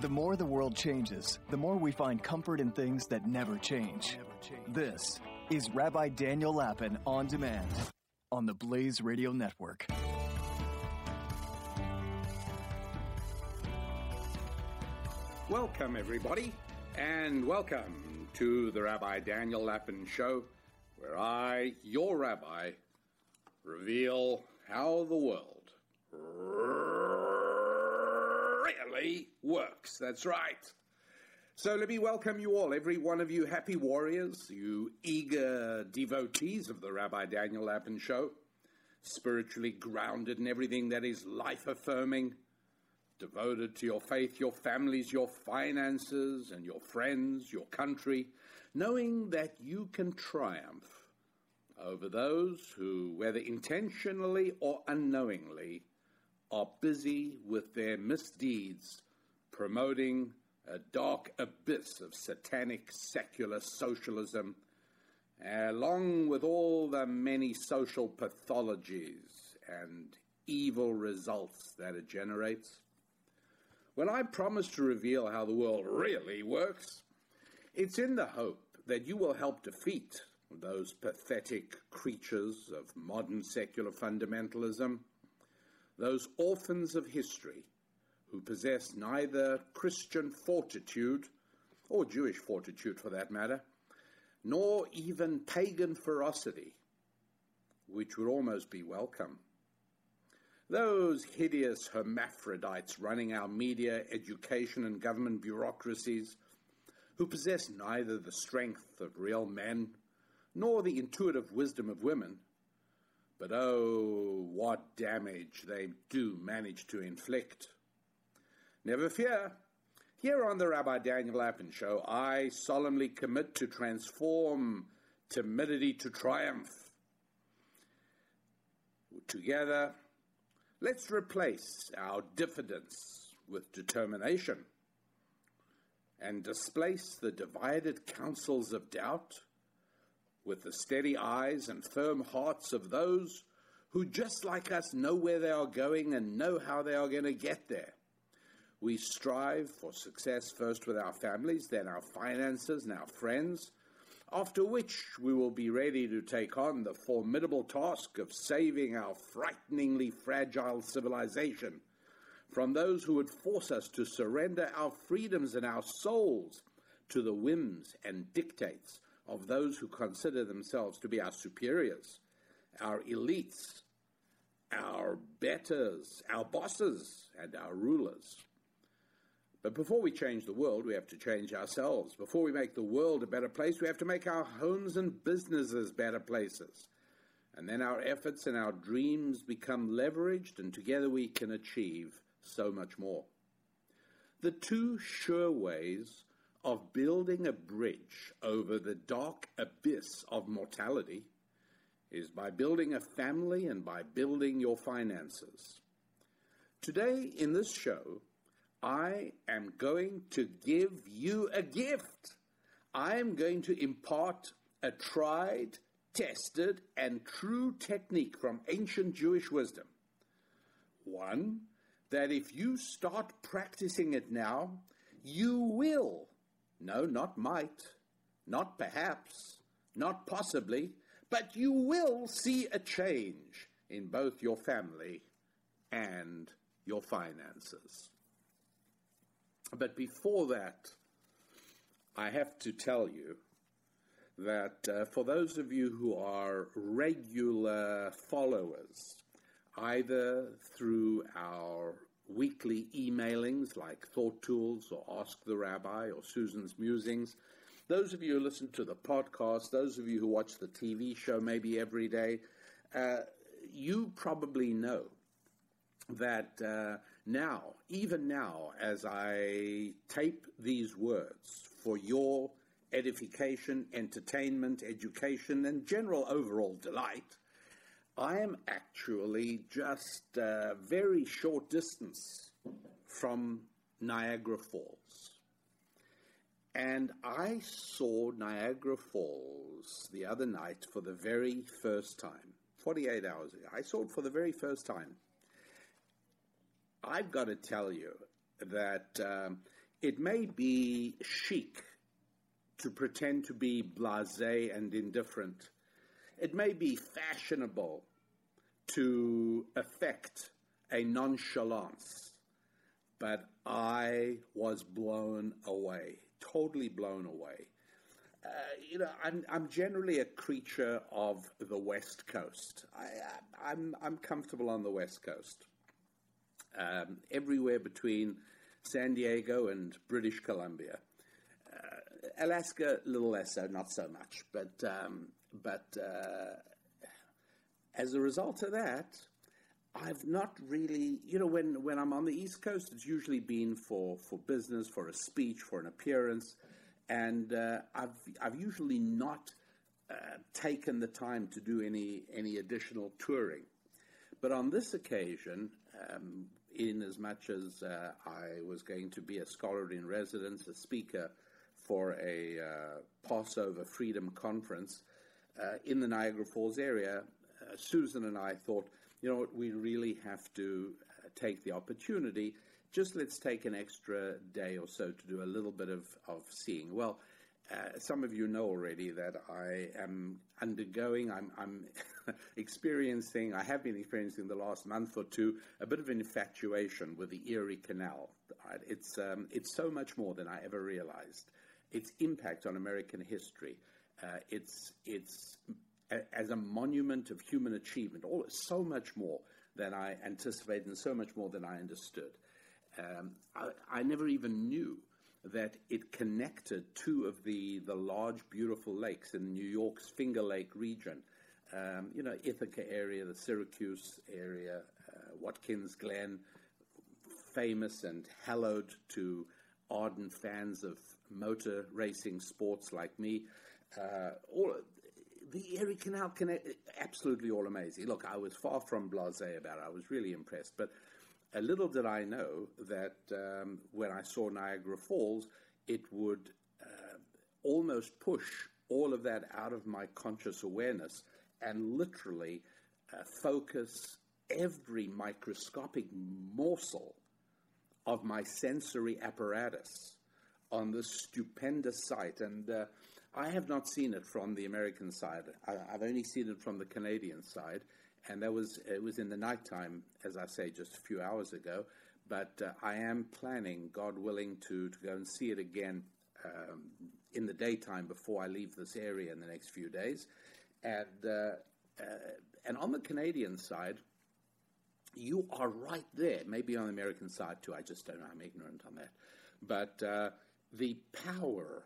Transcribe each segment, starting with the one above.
The more the world changes, the more we find comfort in things that never change. This is Rabbi Daniel Lapin on demand on the Blaze Radio Network. Welcome, everybody, and welcome to the Rabbi Daniel Lapin Show, where I, your rabbi, reveal how the world really works. That's right. So let me welcome you all, every one of you happy warriors, you eager devotees of the Rabbi Daniel Lapin Show, spiritually grounded in everything that is life affirming, devoted to your faith, your families, your finances, and your friends, your country, knowing that you can triumph over those who, whether intentionally or unknowingly, are busy with their misdeeds promoting a dark abyss of satanic secular socialism, along with all the many social pathologies and evil results that it generates. When I promise to reveal how the world really works, it's in the hope that you will help defeat those pathetic creatures of modern secular fundamentalism, those orphans of history who possess neither Christian fortitude, or Jewish fortitude for that matter, nor even pagan ferocity, which would almost be welcome. Those hideous hermaphrodites running our media, education, and government bureaucracies, who possess neither the strength of real men nor the intuitive wisdom of women, but oh, what damage they do manage to inflict. Never fear. Here on the Rabbi Daniel Lapin Show, I solemnly commit to transform timidity to triumph. Together, let's replace our diffidence with determination and displace the divided counsels of doubt with the steady eyes and firm hearts of those who, just like us, know where they are going and know how they are going to get there. We strive for success first with our families, then our finances and our friends, after which we will be ready to take on the formidable task of saving our frighteningly fragile civilization from those who would force us to surrender our freedoms and our souls to the whims and dictates of those who consider themselves to be our superiors, our elites, our betters, our bosses, and our rulers. But before we change the world, we have to change ourselves. Before we make the world a better place, we have to make our homes and businesses better places. And then our efforts and our dreams become leveraged, and together we can achieve so much more. The two sure ways of building a bridge over the dark abyss of mortality is by building a family and by building your finances. Today, in this show, I am going to give you a gift. I am going to impart a tried, tested, and true technique from ancient Jewish wisdom. One, that if you start practicing it now, you will, no, not might, not perhaps, not possibly, but you will see a change in both your family and your finances. But before that, I have to tell you that uh, for those of you who are regular followers, either through our weekly emailings like Thought Tools or Ask the Rabbi or Susan's Musings, those of you who listen to the podcast, those of you who watch the TV show maybe every day, uh, you probably know that uh, now, even now, as I tape these words for your edification, entertainment, education, and general overall delight, I am actually just a very short distance from Niagara Falls. And I saw Niagara Falls the other night for the very first time, 48 hours ago. I saw it for the very first time. I've got to tell you that um, it may be chic to pretend to be blase and indifferent. It may be fashionable to affect a nonchalance, but I was blown away, totally blown away. Uh, you know, I'm, I'm generally a creature of the West Coast. I, I'm, I'm comfortable on the West Coast um, everywhere between San Diego and British Columbia. Uh, Alaska, a little less so, not so much. But, um, but uh, as a result of that, I've not really, you know, when, when I'm on the East Coast, it's usually been for, for business, for a speech, for an appearance, and uh, I've, I've usually not uh, taken the time to do any, any additional touring. But on this occasion, um, in as much as uh, I was going to be a scholar in residence, a speaker for a uh, Passover Freedom Conference uh, in the Niagara Falls area, uh, Susan and I thought, you know what, we really have to uh, take the opportunity. Just let's take an extra day or so to do a little bit of, of seeing. Well, uh, some of you know already that I am undergoing, I'm, I'm experiencing, I have been experiencing the last month or two, a bit of an infatuation with the Erie Canal. Right? It's, um, it's so much more than I ever realized. Its impact on American history, uh, it's, it's a, as a monument of human achievement, all, so much more than I anticipated and so much more than I understood. Um, I, I never even knew that it connected two of the, the large, beautiful lakes in New York's Finger Lake region. Um, you know, Ithaca area, the Syracuse area, uh, Watkins Glen, famous and hallowed to ardent fans of motor racing sports like me. Uh, all the Erie Canal connect, absolutely all amazing. Look, I was far from blasé about it. I was really impressed, but a little did I know that um, when I saw Niagara Falls, it would uh, almost push all of that out of my conscious awareness and literally uh, focus every microscopic morsel of my sensory apparatus on this stupendous sight. And uh, I have not seen it from the American side. I, have only seen it from the Canadian side and that was it was in the nighttime, as I say, just a few hours ago. But uh, I am planning, God willing, to, to go and see it again um, in the daytime before I leave this area in the next few days. And uh, uh, and on the Canadian side, you are right there. Maybe on the American side too. I just don't know. I'm ignorant on that. But uh, the power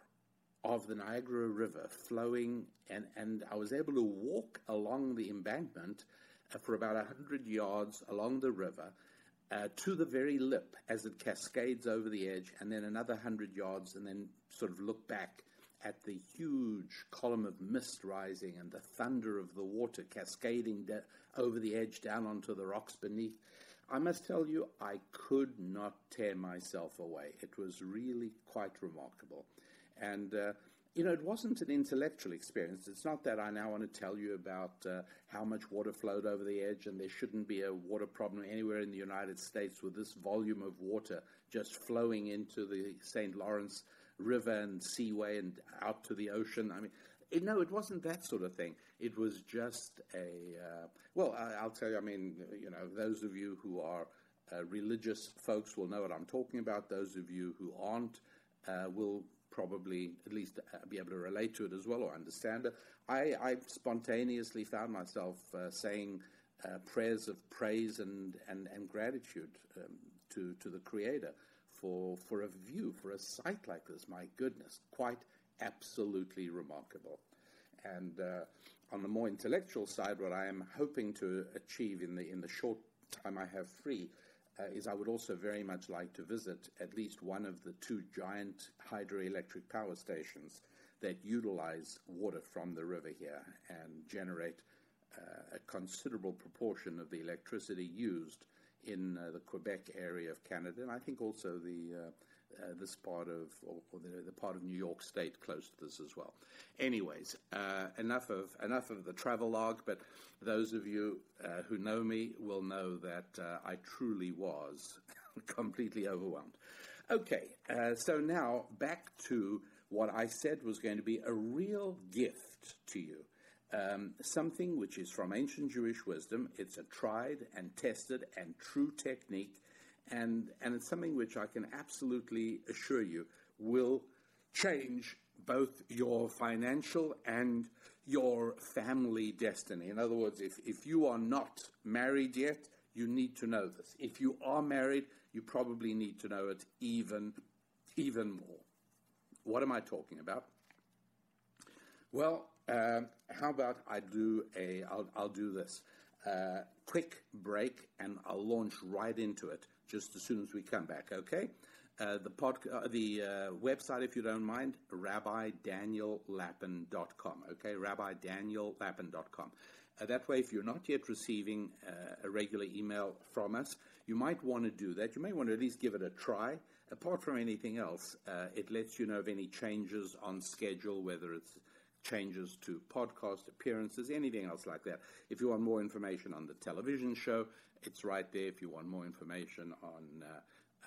of the Niagara River flowing, and, and I was able to walk along the embankment uh, for about 100 yards along the river uh, to the very lip as it cascades over the edge, and then another 100 yards, and then sort of look back at the huge column of mist rising and the thunder of the water cascading over the edge down onto the rocks beneath. I must tell you, I could not tear myself away. It was really quite remarkable. And uh, you know, it wasn't an intellectual experience. It's not that I now want to tell you about uh, how much water flowed over the edge and there shouldn't be a water problem anywhere in the United States with this volume of water just flowing into the St. Lawrence River and Seaway and out to the ocean. I mean, it, no, it wasn't that sort of thing. It was just a, uh, well, I, will tell you, I mean, you know, those of you who are uh, religious folks will know what I'm talking about. Those of you who aren't uh, will probably at least uh, be able to relate to it as well or understand it. I, I spontaneously found myself uh, saying uh, prayers of praise and, and, and gratitude um, to, to the Creator for, for a view, for a sight like this. My goodness, quite absolutely remarkable. And uh, on the more intellectual side, what I am hoping to achieve in the, in the short time I have free uh, is I would also very much like to visit at least one of the two giant hydroelectric power stations that utilize water from the river here and generate uh, a considerable proportion of the electricity used in uh, the Quebec area of Canada, and I think also the uh, this part of, or, or the, the, part of New York State close to this as well. Anyways, uh, enough of enough of the travel log. But those of you uh, who know me will know that uh, I truly was completely overwhelmed. Okay, uh, so now back to what I said was going to be a real gift to you. Um, something which is from ancient Jewish wisdom. It's a tried and tested and true technique and, and it's something which I can absolutely assure you will change both your financial and your family destiny. In other words, if, if you are not married yet, you need to know this. If you are married, you probably need to know it even, even more. What am I talking about? Well, uh, how about I do a? I'll, I'll do this. Quick break, and I'll launch right into it just as soon as we come back, okay? Uh, the uh, the uh, website, if you don't mind, rabbidaniellapin.com, okay? rabbidaniellapin.com. Uh, that way, if you're not yet receiving a regular email from us, you might want to do that. You may want to at least give it a try. Apart from anything else, it lets you know of any changes on schedule, whether it's changes to podcast appearances, anything else like that. If you want more information on the television show, it's right there. If you want more information on uh,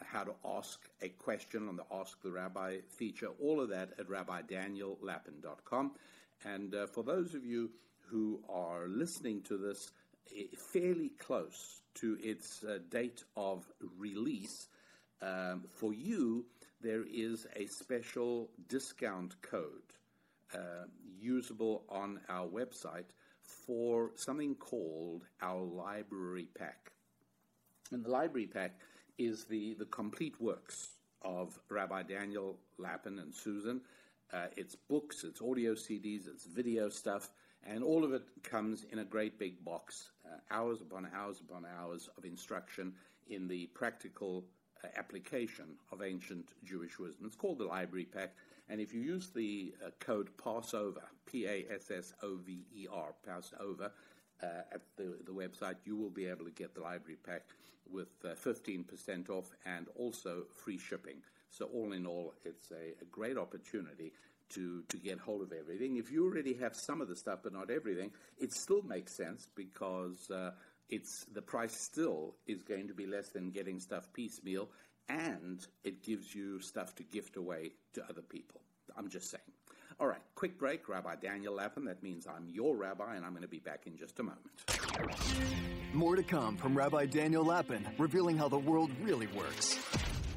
how to ask a question on the Ask the Rabbi feature, all of that at rabbidaniellapin.com. And uh, for those of you who are listening to this eh, fairly close to its uh, date of release, um, for you, there is a special discount code uh, usable on our website for something called our library pack. And the library pack is the, the complete works of Rabbi Daniel Lapin and Susan. Uh, it's books, it's audio CDs, it's video stuff, and all of it comes in a great big box. Uh, hours upon hours upon hours of instruction in the practical uh, application of ancient Jewish wisdom. It's called the Library Pack, and if you use the uh, code Passover, P A S S O V E R, Passover, uh, at the, the website, you will be able to get the library pack with uh, 15% off and also free shipping. So, all in all, it's a, a, great opportunity to, to get hold of everything. If you already have some of the stuff but not everything, it still makes sense because uh, it's the price still is going to be less than getting stuff piecemeal and it gives you stuff to gift away to other people. I'm just saying. All right, quick break. Rabbi Daniel Lapin. That means I'm your rabbi, and I'm going to be back in just a moment. More to come from Rabbi Daniel Lapin, revealing how the world really works.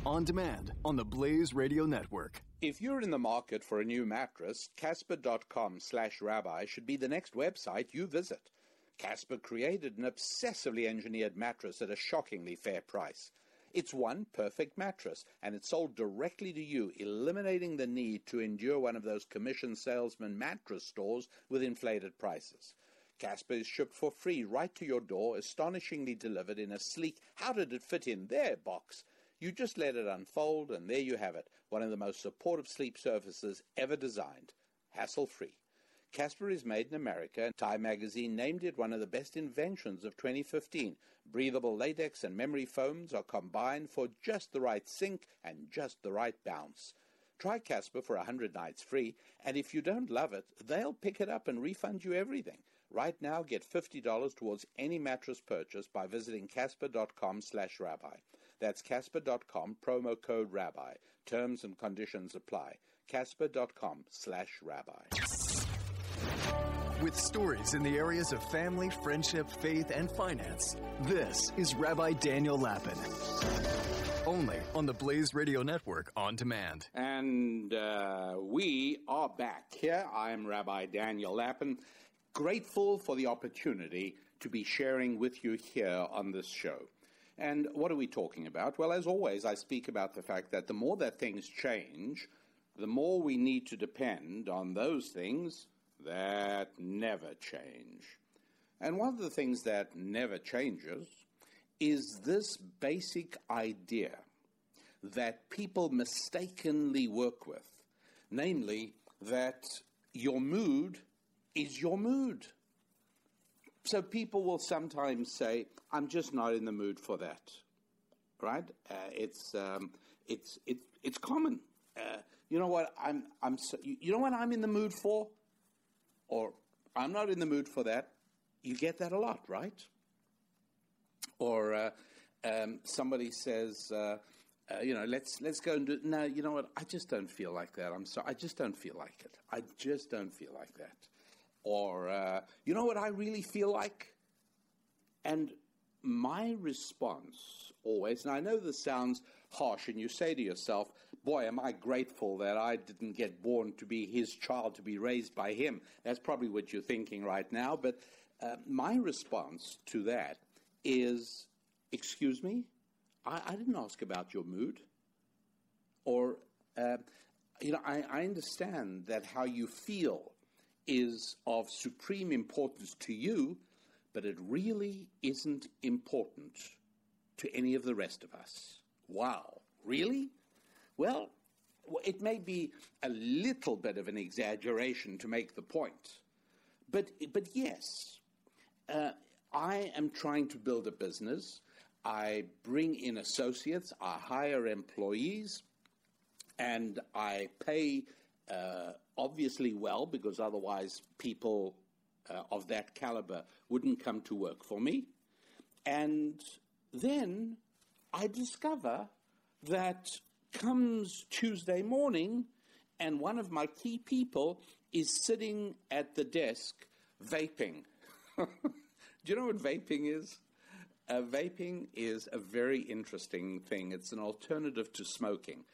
On demand on the Blaze Radio Network. If you're in the market for a new mattress, Casper.com slash rabbi should be the next website you visit. Casper created an obsessively engineered mattress at a shockingly fair price. It's one perfect mattress, and it's sold directly to you, eliminating the need to endure one of those commission salesman mattress stores with inflated prices. Casper is shipped for free right to your door, astonishingly delivered in a sleek, how did it fit in there box. You just let it unfold, and there you have it, one of the most supportive sleep surfaces ever designed. Hassle free. Casper is made in America. And Time magazine named it one of the best inventions of 2015. Breathable latex and memory foams are combined for just the right sink and just the right bounce. Try Casper for 100 nights free, and if you don't love it, they'll pick it up and refund you everything. Right now, get $50 towards any mattress purchase by visiting casper.com slash rabbi. That's casper.com, promo code rabbi. Terms and conditions apply. casper.com slash rabbi. With stories in the areas of family, friendship, faith, and finance, this is Rabbi Daniel Lapin. Only on the Blaze Radio Network on demand. And uh, we are back here. I'm Rabbi Daniel Lapin, grateful for the opportunity to be sharing with you here on this show. And what are we talking about? Well, as always, I speak about the fact that the more that things change, the more we need to depend on those things that never change. And one of the things that never changes is this basic idea that people mistakenly work with, namely that your mood is your mood. So people will sometimes say, "I'm just not in the mood for that." Right? Uh, it's um, it's it, it's common. Uh, you know what? I'm I'm so, you know what I'm in the mood for, or I'm not in the mood for that. You get that a lot, right? Or uh, um, somebody says, uh, uh, you know, let's let's go and do. No, you know what? I just don't feel like that. I'm sorry. I just don't feel like it. I just don't feel like that. Or uh, you know what? I really feel like. And my response always, and I know this sounds harsh, and you say to yourself, "Boy, am I grateful that I didn't get born to be his child, to be raised by him." That's probably what you're thinking right now. But uh, my response to that is, "Excuse me." I, I didn't ask about your mood. Or, uh, you know, I, I understand that how you feel is of supreme importance to you, but it really isn't important to any of the rest of us. Wow, really? Well, it may be a little bit of an exaggeration to make the point, but, but yes, uh, I am trying to build a business I bring in associates, I hire employees, and I pay uh, obviously well because otherwise people uh, of that caliber wouldn't come to work for me. And then I discover that comes Tuesday morning, and one of my key people is sitting at the desk vaping. Do you know what vaping is? Uh, vaping is a very interesting thing. It's an alternative to smoking.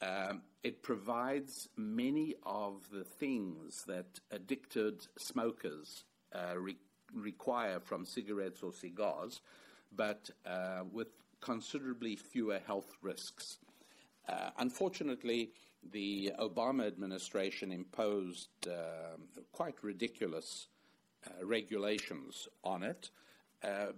Um, it provides many of the things that addicted smokers uh, re- require from cigarettes or cigars, but uh, with considerably fewer health risks. Uh, unfortunately, the Obama administration imposed um, quite ridiculous uh, regulations on it. Um,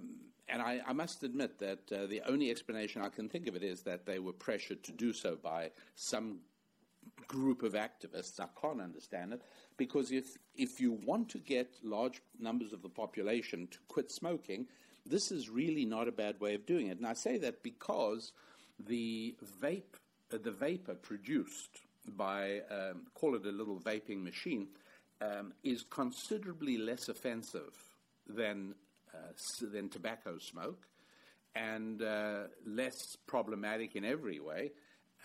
and I, I, must admit that uh, the only explanation I can think of it is that they were pressured to do so by some group of activists. I can't understand it because if if you want to get large numbers of the population to quit smoking, this is really not a bad way of doing it. And I say that because the vape, uh, the vapor produced by um, call it a little vaping machine, um, is considerably less offensive than uh, than tobacco smoke and uh, less problematic in every way.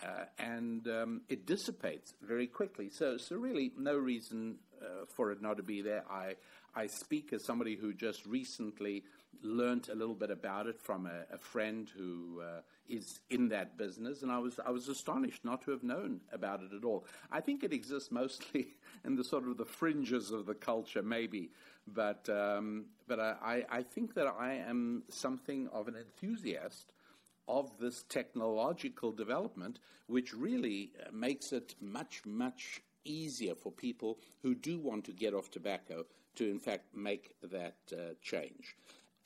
Uh, and um, it dissipates very quickly. So, so really, no reason uh, for it not to be there. I, I speak as somebody who just recently learned a little bit about it from a, a friend who uh, is in that business, and I was I was astonished not to have known about it at all. I think it exists mostly in the sort of the fringes of the culture, maybe, but um, but I, I think that I am something of an enthusiast of this technological development, which really uh, makes it much much easier for people who do want to get off tobacco to, in fact, make that uh, change.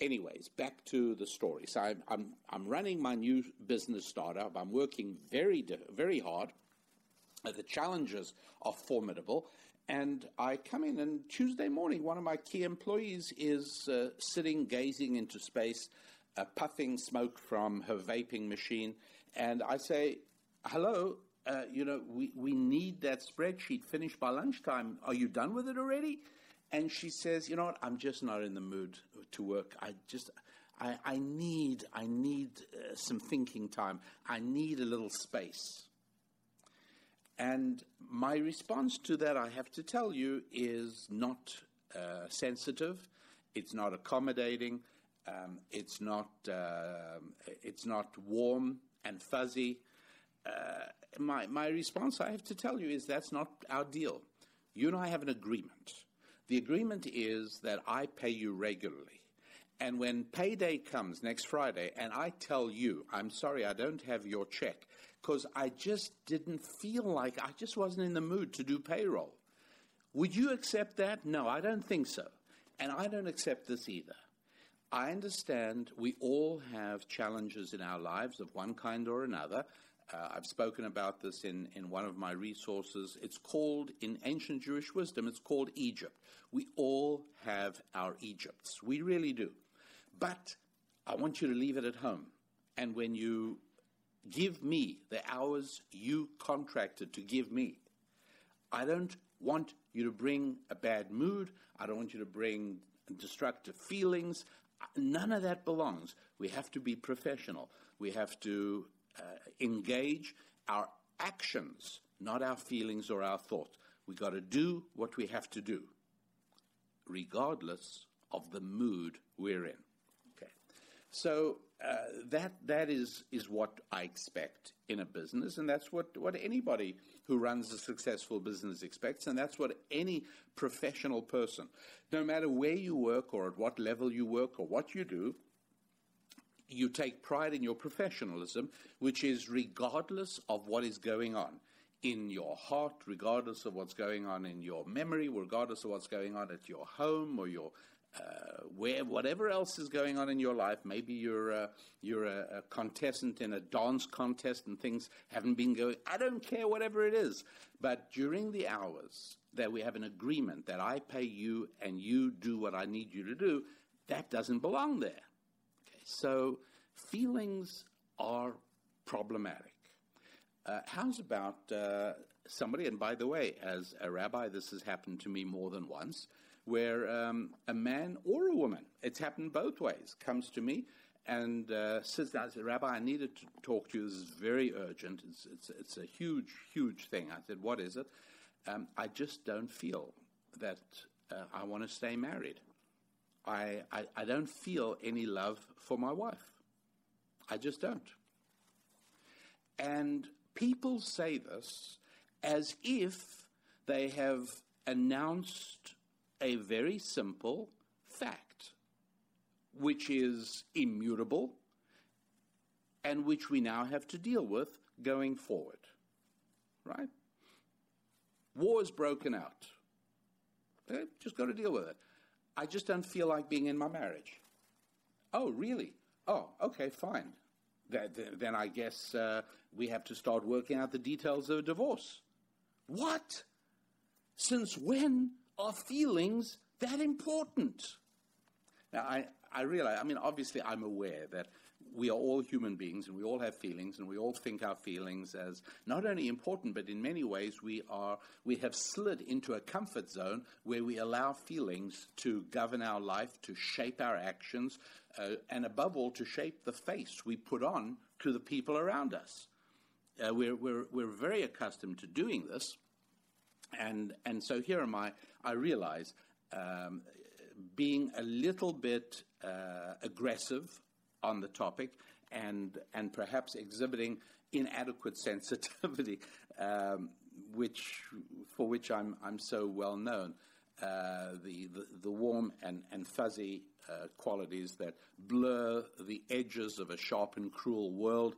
Anyways, back to the story. So I'm, I'm, I'm running my new business startup. I'm working very, very hard. The challenges are formidable. And I come in, and Tuesday morning, one of my key employees is uh, sitting, gazing into space, uh, puffing smoke from her vaping machine. And I say, Hello, uh, you know, we, we need that spreadsheet finished by lunchtime. Are you done with it already? And she says, you know what, I'm just not in the mood to work. I just, I, I need, I need uh, some thinking time. I need a little space. And my response to that, I have to tell you, is not uh, sensitive, it's not accommodating, um, it's not uh, it's not warm and fuzzy. Uh, my my response, I have to tell you, is that's not our deal. You and I have an agreement. The agreement is that I pay you regularly. And when payday comes next Friday and I tell you, I'm sorry, I don't have your check because I just didn't feel like, I just wasn't in the mood to do payroll. Would you accept that? No, I don't think so. And I don't accept this either. I understand we all have challenges in our lives of one kind or another. Uh, I've spoken about this in, in one of my resources. It's called, in ancient Jewish wisdom, it's called Egypt. We all have our Egypts. We really do. But I want you to leave it at home. And when you give me the hours you contracted to give me, I don't want you to bring a bad mood. I don't want you to bring destructive feelings. None of that belongs. We have to be professional. We have to uh, engage our actions, not our feelings or our thoughts. We've got to do what we have to do, regardless of the mood we're in. Okay. So uh, that that is is what I expect in a business, and that's what, what anybody who runs a successful business expects, and that's what any professional person, no matter where you work or at what level you work or what you do, you take pride in your professionalism, which is regardless of what is going on in your heart, regardless of what's going on in your memory, regardless of what's going on at your home or your uh, where whatever else is going on in your life, maybe you're a, you're a, a, contestant in a dance contest and things haven't been going. I don't care whatever it is, but during the hours that we have an agreement that I pay you and you do what I need you to do, that doesn't belong there. So feelings are problematic. Uh, how's about uh, somebody? And by the way, as a rabbi, this has happened to me more than once where um, a man or a woman, it's happened both ways, comes to me and uh, says, Rabbi, I needed to talk to you. This is very urgent. It's, it's, it's a huge, huge thing. I said, What is it? Um, I just don't feel that uh, I want to stay married. I, I, I don't feel any love for my wife. I just don't. And people say this as if they have announced a very simple fact, which is immutable and which we now have to deal with going forward. Right? War has broken out. Okay, just got to deal with it. I just don't feel like being in my marriage. Oh, really? Oh, okay, fine. then I guess uh, we have to start working out the details of a divorce. What? Since when are feelings that important? Now, I, I realize, I mean, obviously, I'm aware that we are all human beings and we all have feelings and we all think our feelings as not only important, but in many ways we are, we have slid into a comfort zone where we allow feelings to govern our life, to shape our actions, uh, and above all, to shape the face we put on to the people around us. Uh, we're, we're, we're very accustomed to doing this. And, and so here am I, I realize, um, being a little bit uh, aggressive on the topic and, and perhaps exhibiting inadequate sensitivity, um, which, for which I'm, I'm so well known. Uh, the, the, the, warm and, and fuzzy uh, qualities that blur the edges of a sharp and cruel world.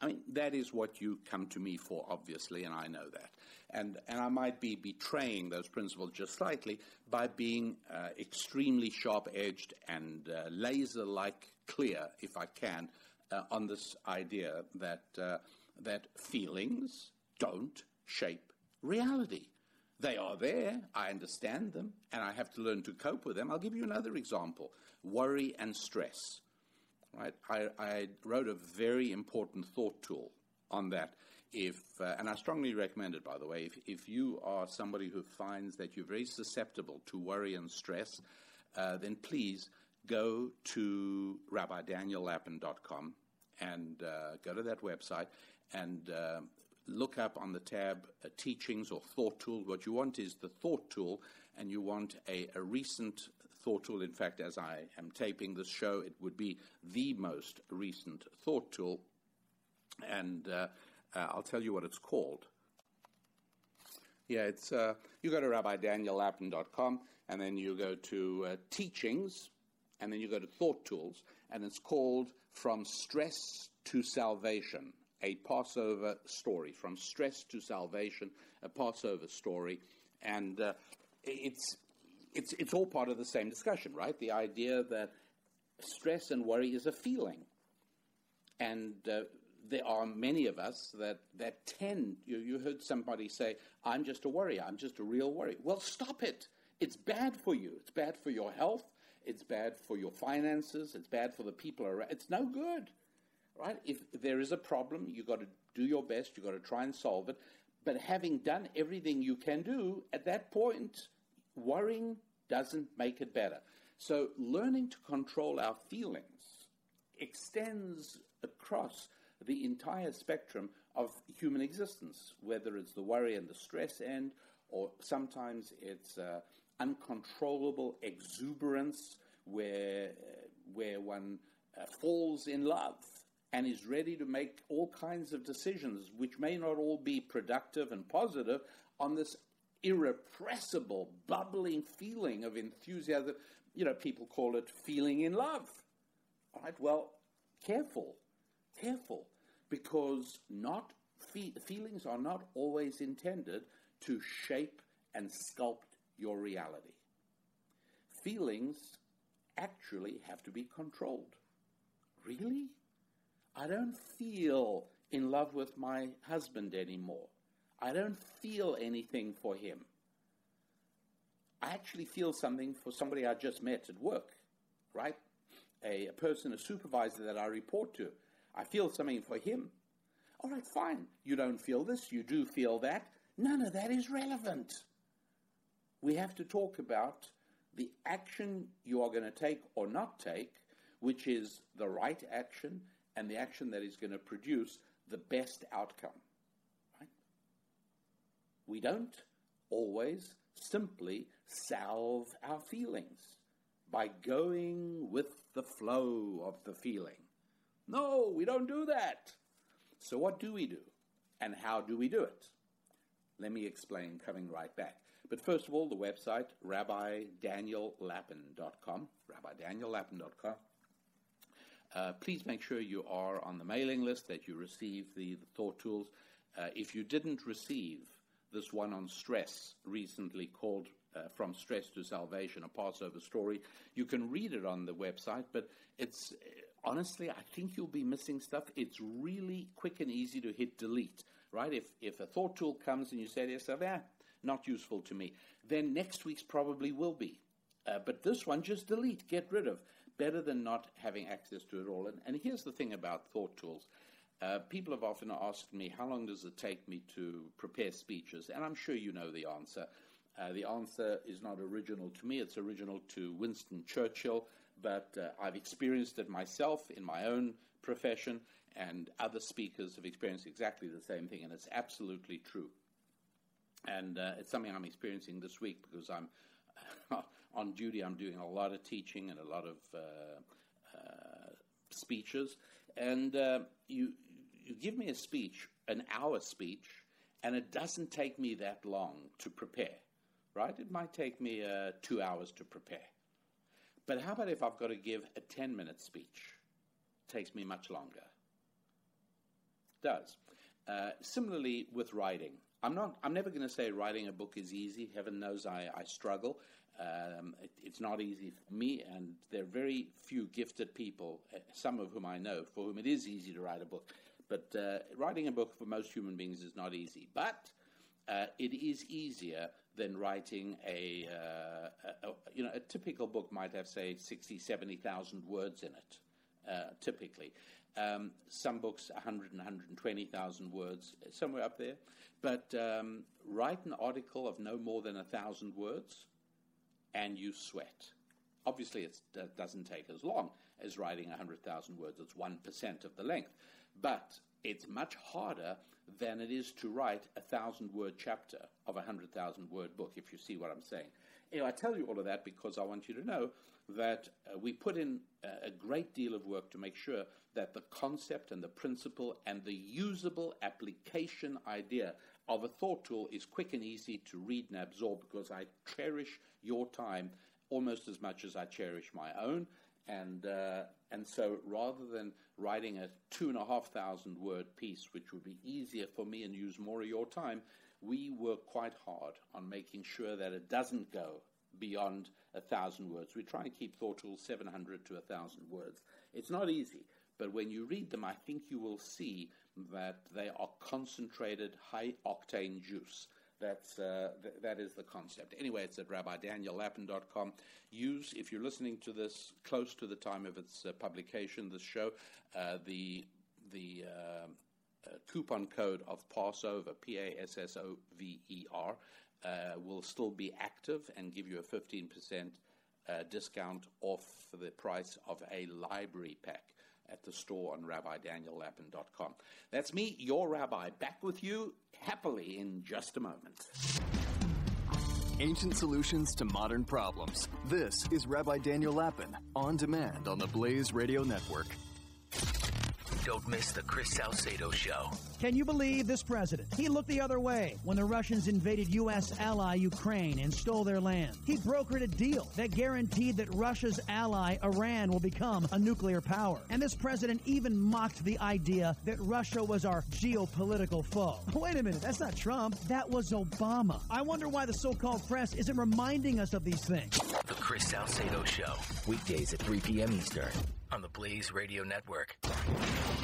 I mean, that is what you come to me for, obviously, and I know that. And, and I might be betraying those principles just slightly by being uh, extremely sharp edged and uh, laser like clear, if I can, uh, on this idea that, uh, that feelings don't shape reality. They are there, I understand them, and I have to learn to cope with them. I'll give you another example worry and stress. Right? I, I wrote a very important thought tool on that if, uh, and I strongly recommend it, by the way, if, if you are somebody who finds that you're very susceptible to worry and stress, uh, then please go to rabbidaniellapin.com and uh, go to that website and uh, look up on the tab uh, teachings or thought tool. What you want is the thought tool, and you want a, a recent thought tool. In fact, as I am taping this show, it would be the most recent thought tool. And uh, uh, I'll tell you what it's called. Yeah, it's uh, you go to rabbidaniellapin.com and then you go to teachings and then you go to thought tools and it's called From Stress to Salvation, a Passover story. From Stress to Salvation, a Passover story. And uh, it's, it's, it's all part of the same discussion, right? The idea that stress and worry is a feeling. And uh, there are many of us that, that tend, you, you heard somebody say, I'm just a worry. I'm just a real worry. Well, stop it. It's bad for you. It's bad for your health. It's bad for your finances. It's bad for the people around. It's no good, right? If there is a problem, you've got to do your best. You've got to try and solve it. But having done everything you can do, at that point, worrying doesn't make it better. So learning to control our feelings extends across the entire spectrum of human existence, whether it's the worry and the stress end, or sometimes it's uh, uncontrollable exuberance where, uh, where one uh, falls in love and is ready to make all kinds of decisions, which may not all be productive and positive, on this irrepressible, bubbling feeling of enthusiasm. You know, people call it feeling in love. All right, well, careful, careful because not fe- feelings are not always intended to shape and sculpt your reality. Feelings actually have to be controlled. Really? I don't feel in love with my husband anymore. I don't feel anything for him. I actually feel something for somebody I just met at work, right? A, a person, a supervisor that I report to. I feel something for him. All right, fine. You don't feel this, you do feel that. None of that is relevant. We have to talk about the action you are going to take or not take, which is the right action and the action that is going to produce the best outcome. Right? We don't always simply salve our feelings by going with the flow of the feeling. No, we don't do that. So, what do we do? And how do we do it? Let me explain coming right back. But first of all, the website, rabbidaniellapin.com, rabbidaniellapin.com. Uh, please make sure you are on the mailing list, that you receive the, the thought tools. Uh, if you didn't receive this one on stress recently called uh, From Stress to Salvation, a Passover story, you can read it on the website, but it's honestly, I think you'll be missing stuff. It's really quick and easy to hit delete, right? If, if a thought tool comes and you say to yourself, yeah, not useful to me, then next week's probably will be. Uh, but this one, just delete, get rid of. Better than not having access to it all. And, and here's the thing about thought tools. Uh, people have often asked me, how long does it take me to prepare speeches? And I'm sure you know the answer. Uh, the answer is not original to me, it's original to Winston Churchill but uh, I've experienced it myself in my own profession, and other speakers have experienced exactly the same thing, and it's absolutely true. And uh, it's something I'm experiencing this week because I'm on duty. I'm doing a lot of teaching and a lot of uh, uh speeches, and uh, you you give me a speech, an hour speech, and it doesn't take me that long to prepare. Right? It might take me uh, two hours to prepare but how about if I've got to give a 10 minute speech? It takes me much longer. It does. Uh, similarly with writing. I'm, not, I'm never going to say writing a book is easy. Heaven knows I, I struggle. Um, it, it's not easy for me, and there are very few gifted people, uh, some of whom I know, for whom it is easy to write a book. But uh, writing a book for most human beings is not easy. But uh, it is easier than writing a, uh, a, you know, a typical book might have, say, 60, 70,000 words in it, uh, typically. Um, some books, 100 and 120,000 words, somewhere up there. But um, write an article of no more than 1,000 words, and you sweat. Obviously, it doesn't take as long as writing 100,000 words. It's 1% of the length. But it's much harder than it is to write a thousand word chapter of a hundred thousand word book, if you see what I'm saying. Anyway, I tell you all of that because I want you to know that uh, we put in a great deal of work to make sure that the concept and the principle and the usable application idea of a thought tool is quick and easy to read and absorb because I cherish your time almost as much as I cherish my own. And, uh, and so rather than writing a two and a half thousand word piece, which would be easier for me and use more of your time, we work quite hard on making sure that it doesn't go beyond a thousand words. We try and keep thought tools 700 to a thousand words. It's not easy, but when you read them, I think you will see that they are concentrated, high octane juice. That's, uh, th- that is the concept. Anyway, it's at rabbidaniellapin.com. Use, if you're listening to this close to the time of its uh, publication, this show, uh, the, the uh, uh, coupon code of Passover, P A S S O V E R, Uh, will still be active and give you a 15% uh, discount off the price of a library pack at the store on rabbidaniellapin.com. That's me, your rabbi, back with you happily in just a moment. Ancient solutions to modern problems. This is Rabbi Daniel Lapin on demand on the Blaze Radio Network. Don't miss the Chris Salcedo Show. Can you believe this president? He looked the other way when the Russians invaded U.S. ally Ukraine and stole their land. He brokered a deal that guaranteed that Russia's ally Iran will become a nuclear power. And this president even mocked the idea that Russia was our geopolitical foe. Wait a minute, that's not Trump. That was Obama. I wonder why the so-called press isn't reminding us of these things. The Chris Salcedo Show, weekdays at 3 p.m. Eastern on the Blaze Radio Network.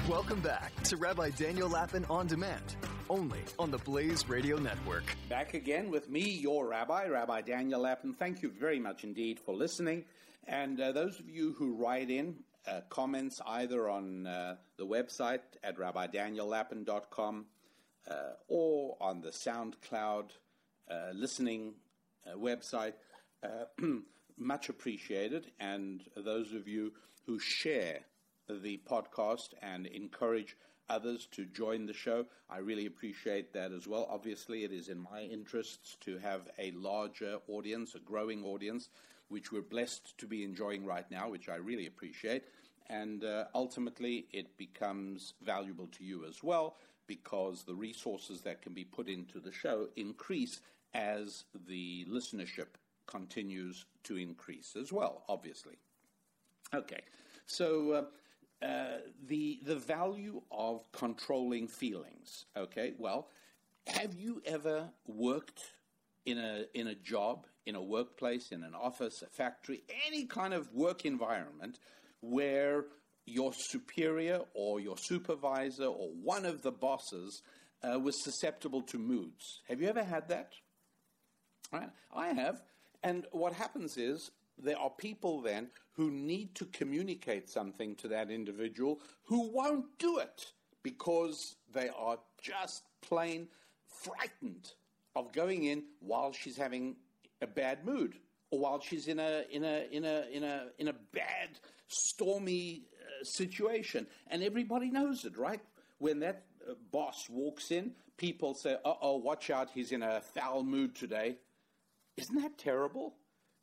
Welcome back to Rabbi Daniel Lapin on Demand, only on the Blaze Radio Network. Back again with me, your rabbi, Rabbi Daniel Lapin. Thank you very much indeed for listening. And uh, those of you who write in uh, comments either on uh, the website at rabbidaniellapin.com uh, or on the SoundCloud uh, listening uh, website, much appreciated. And those of you who share the podcast and encourage others to join the show. I really appreciate that as well. Obviously, it is in my interests to have a larger audience, a growing audience, which we're blessed to be enjoying right now, which I really appreciate. And uh, ultimately, it becomes valuable to you as well because the resources that can be put into the show increase as the listenership continues to increase as well, obviously. Okay, so uh, uh, the the value of controlling feelings. Okay, well, have you ever worked in a in a job, in a workplace, in an office, a factory, any kind of work environment where your superior or your supervisor or one of the bosses uh, was susceptible to moods? Have you ever had that? Right? I have. And what happens is there are people then who need to communicate something to that individual who won't do it because they are just plain frightened of going in while she's having a bad mood or while she's in a in a in a in a in a bad stormy uh, situation. And everybody knows it right? When that uh, boss walks in people say uh-oh watch out. He's in a foul mood today. Isn't that terrible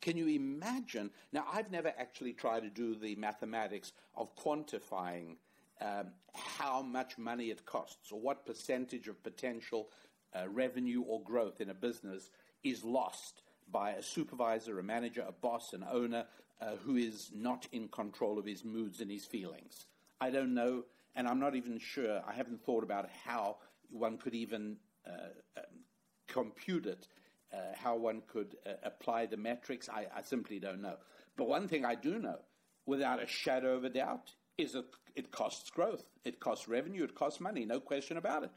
can you imagine? Now, I've never actually tried to do the mathematics of quantifying um, how much money it costs or what percentage of potential uh, revenue or growth in a business is lost by a supervisor, a manager, a boss, an owner uh, who is not in control of his moods and his feelings. I don't know, and I'm not even sure, I haven't thought about how one could even uh, um, compute it how one could uh, apply the metrics, I, I, simply don't know. But one thing I do know, without a shadow of a doubt, is that it costs growth, it costs revenue, it costs money, no question about it.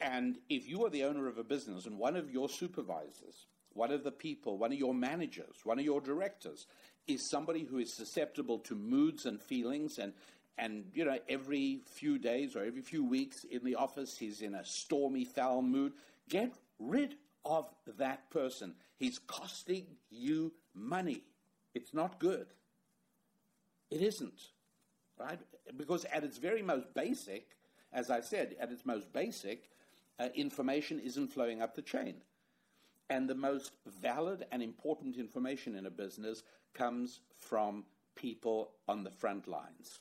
And if you are the owner of a business and one of your supervisors, one of the people, one of your managers, one of your directors is somebody who is susceptible to moods and feelings and and you know every few days or every few weeks in the office he's in a stormy foul mood get rid of that person. He's costing you money. It's not good. It isn't. Right? Because at its very most basic, as I said, at its most basic, uh, information isn't flowing up the chain. And the most valid and important information in a business comes from people on the front lines.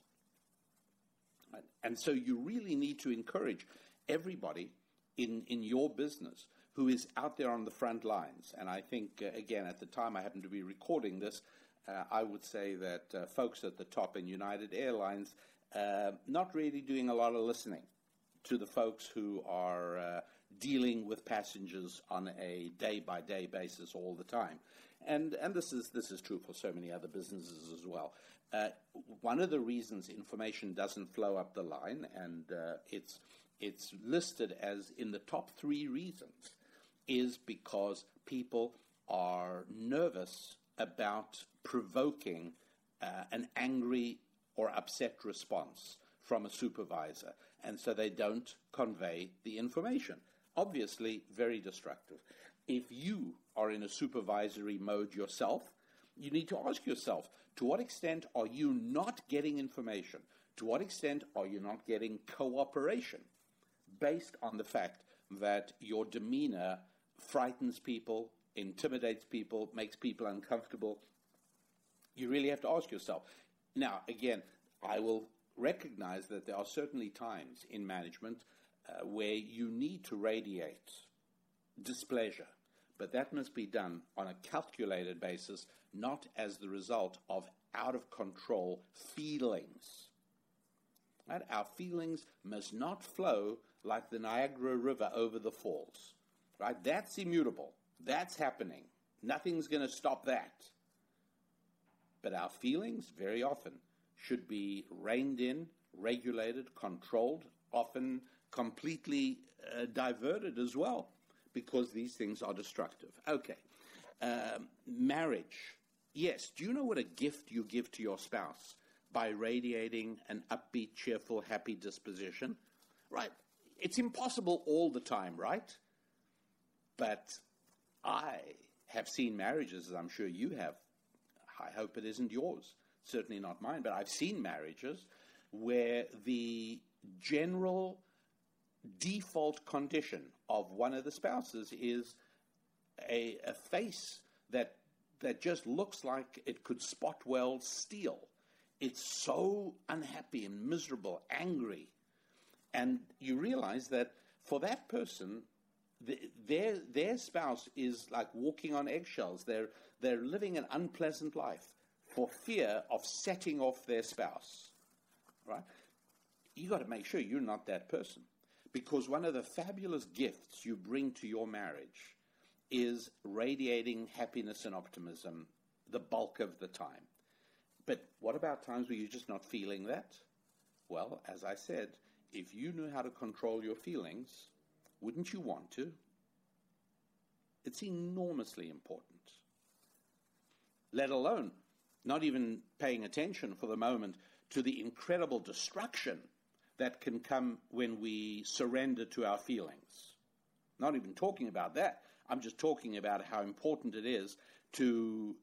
And so you really need to encourage everybody in, in your business who is out there on the front lines. And I think, uh, again, at the time I happen to be recording this, uh, I would say that uh, folks at the top in United Airlines uh, not really doing a lot of listening to the folks who are uh, dealing with passengers on a day by day basis all the time. And, and this, is, this is true for so many other businesses as well. Uh, one of the reasons information doesn't flow up the line, and uh, it's, it's listed as in the top three reasons, is because people are nervous about provoking uh, an angry or upset response from a supervisor, and so they don't convey the information. Obviously, very destructive. If you are in a supervisory mode yourself, you need to ask yourself to what extent are you not getting information? To what extent are you not getting cooperation based on the fact that your demeanor frightens people, intimidates people, makes people uncomfortable? You really have to ask yourself. Now, again, I will recognize that there are certainly times in management uh, where you need to radiate displeasure, but that must be done on a calculated basis, not as the result of out of control feelings. Right? Our feelings must not flow like the Niagara River over the falls. Right? That's immutable. That's happening. Nothing's going to stop that. But our feelings, very often, should be reined in, regulated, controlled, often completely uh, diverted as well, because these things are destructive. Okay. Um, marriage. Yes. Do you know what a gift you give to your spouse by radiating an upbeat, cheerful, happy disposition? Right. It's impossible all the time, right? But I have seen marriages, as I'm sure you have. I hope it isn't yours certainly not mine, but I've seen marriages where the general default condition of one of the spouses is a, a face that that just looks like it could spot well steel. It's so unhappy and miserable, angry. And you realize that for that person, the, their, their spouse is like walking on eggshells. They're, they're living an unpleasant life for fear of setting off their spouse. Right? You got to make sure you're not that person. Because one of the fabulous gifts you bring to your marriage is radiating happiness and optimism the bulk of the time. But what about times where you're just not feeling that? Well, as I said, if you knew how to control your feelings, wouldn't you want to? It's enormously important. Let alone not even paying attention for the moment to the incredible destruction that can come when we surrender to our feelings. Not even talking about that. I'm just talking about how important it is to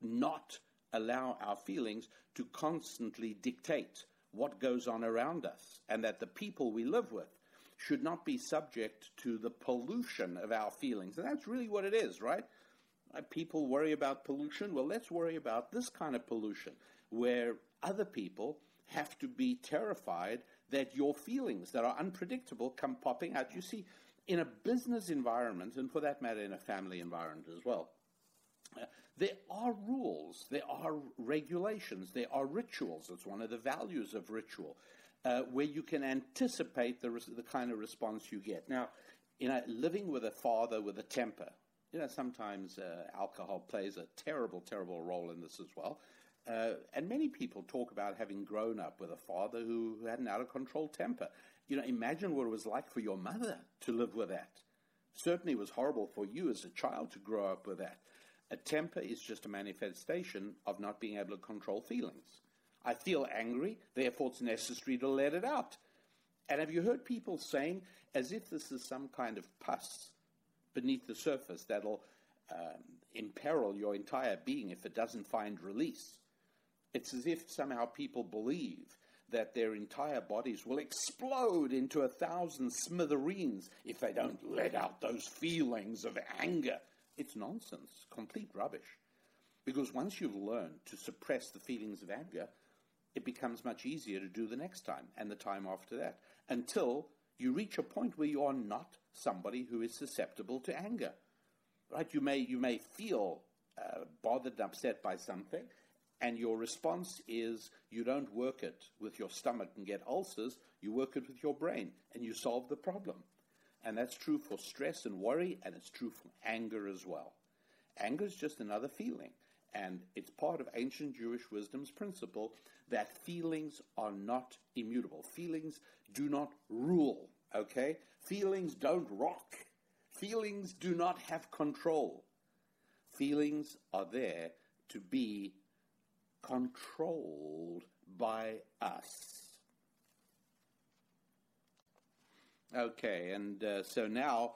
not allow our feelings to constantly dictate what goes on around us, and that the people we live with should not be subject to the pollution of our feelings. And that's really what it is, right? Uh, people worry about pollution. Well, let's worry about this kind of pollution where other people have to be terrified that your feelings that are unpredictable come popping out. You see, in a business environment, and for that matter, in a family environment as well, uh, there are rules, there are regulations, there are rituals. It's one of the values of ritual, uh, where you can anticipate the, the kind of response you get. Now, in a, living with a father with a temper, you know, sometimes uh, alcohol plays a terrible, terrible role in this as well. Uh, and many people talk about having grown up with a father who, who had an out of control temper. You know, imagine what it was like for your mother to live with that. Certainly, it was horrible for you as a child to grow up with that. A temper is just a manifestation of not being able to control feelings. I feel angry, therefore it's necessary to let it out. And have you heard people saying, as if this is some kind of pus beneath the surface that'll um, imperil your entire being if it doesn't find release. It's as if somehow people believe that their entire bodies will explode into a thousand smithereens if they don't let out those feelings of anger. It's nonsense, complete rubbish. Because once you've learned to suppress the feelings of anger, it becomes much easier to do the next time and the time after that until you reach a point where you are not somebody who is susceptible to anger. Right? You may, you may feel uh, bothered and upset by something, and your response is you don't work it with your stomach and get ulcers, you work it with your brain and you solve the problem. And that's true for stress and worry, and it's true for anger as well. Anger is just another feeling, and it's part of ancient Jewish wisdom's principle that feelings are not immutable. Feelings do not rule, okay? Feelings don't rock. Feelings do not have control. Feelings are there to be controlled by us. Okay, and uh, so now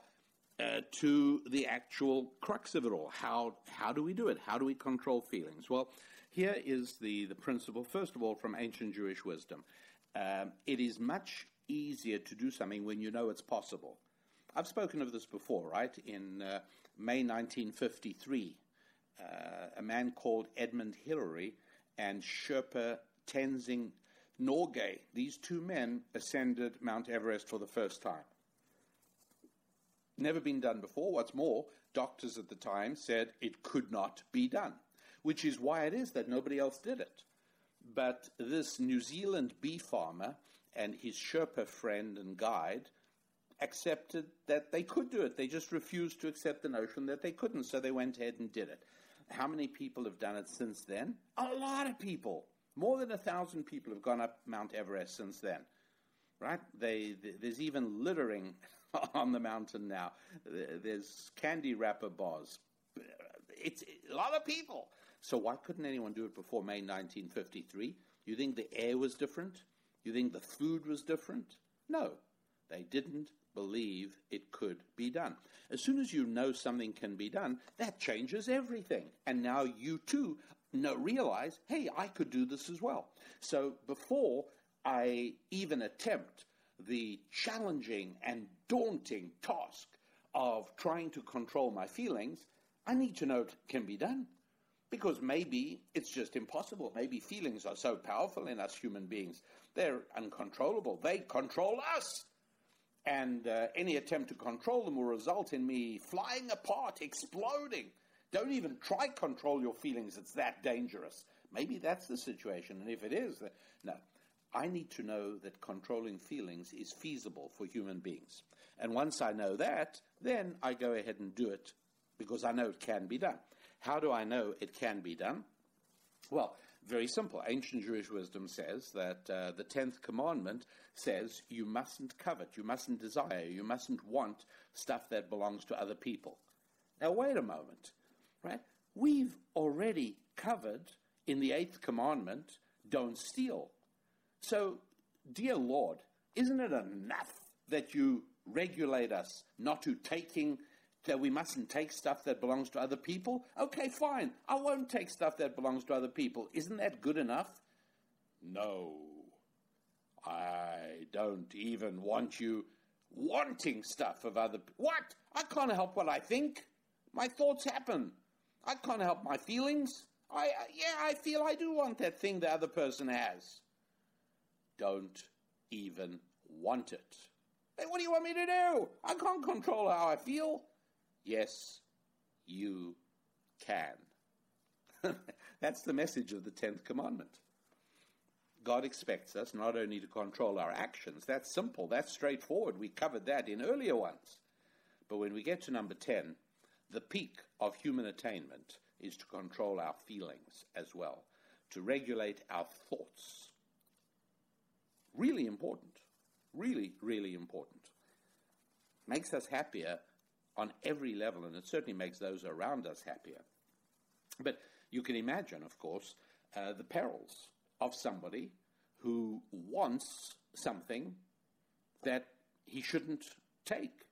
uh, to the actual crux of it all. How, how do we do it? How do we control feelings? Well, here is the, the principle, first of all, from ancient Jewish wisdom. Um, it is much easier to do something when you know it's possible. I've spoken of this before, right? In uh, May 1953, uh, a man called Edmund Hillary and Sherpa Tenzing Norgay, these two men ascended Mount Everest for the first time. Never been done before. What's more, doctors at the time said it could not be done, which is why it is that nobody else did it. But this New Zealand bee farmer and his Sherpa friend and guide accepted that they could do it. They just refused to accept the notion that they couldn't, so they went ahead and did it. How many people have done it since then? A lot of people. More than a thousand people have gone up Mount Everest since then. Right? They, they, there's even littering on the mountain now. There's candy wrapper bars. It's a lot of people. So why couldn't anyone do it before May 1953? You think the air was different? You think the food was different? No, they didn't believe it could be done. As soon as you know something can be done, that changes everything. And now you too know, realize, hey, I could do this as well. So before I even attempt the challenging and daunting task of trying to control my feelings, I need to know it can be done. Because maybe it's just impossible. Maybe feelings are so powerful in us human beings. They're uncontrollable. They control us. And uh, any attempt to control them will result in me flying apart, exploding. Don't even try control your feelings. It's that dangerous. Maybe that's the situation. And if it is, then, no. I need to know that controlling feelings is feasible for human beings. And once I know that, then I go ahead and do it because I know it can be done. How do I know it can be done? Well, very simple. Ancient Jewish wisdom says that uh, the 10th commandment says you mustn't covet, you mustn't desire, you mustn't want stuff that belongs to other people. Now, wait a moment, right? We've already covered in the 8th commandment, don't steal. So, dear Lord, isn't it enough that you regulate us not to taking that we mustn't take stuff that belongs to other people? Okay, fine. I won't take stuff that belongs to other people. Isn't that good enough? No. I don't even want you wanting stuff of other people. What? I can't help what I think. My thoughts happen. I can't help my feelings. I yeah, I feel I do want that thing the other person has. Don't even want it. Hey, what do you want me to do? I can't control how I feel. Yes, you can. That's the message of the 10th commandment. God expects us not only to control our actions, that's simple, that's straightforward. We covered that in earlier ones. But when we get to number 10, the peak of human attainment is to control our feelings as well, to regulate our thoughts. Really important. Really, really important. Makes us happier on every level, and it certainly makes those around us happier. But you can imagine, of course, uh, the perils of somebody who wants something that he shouldn't take.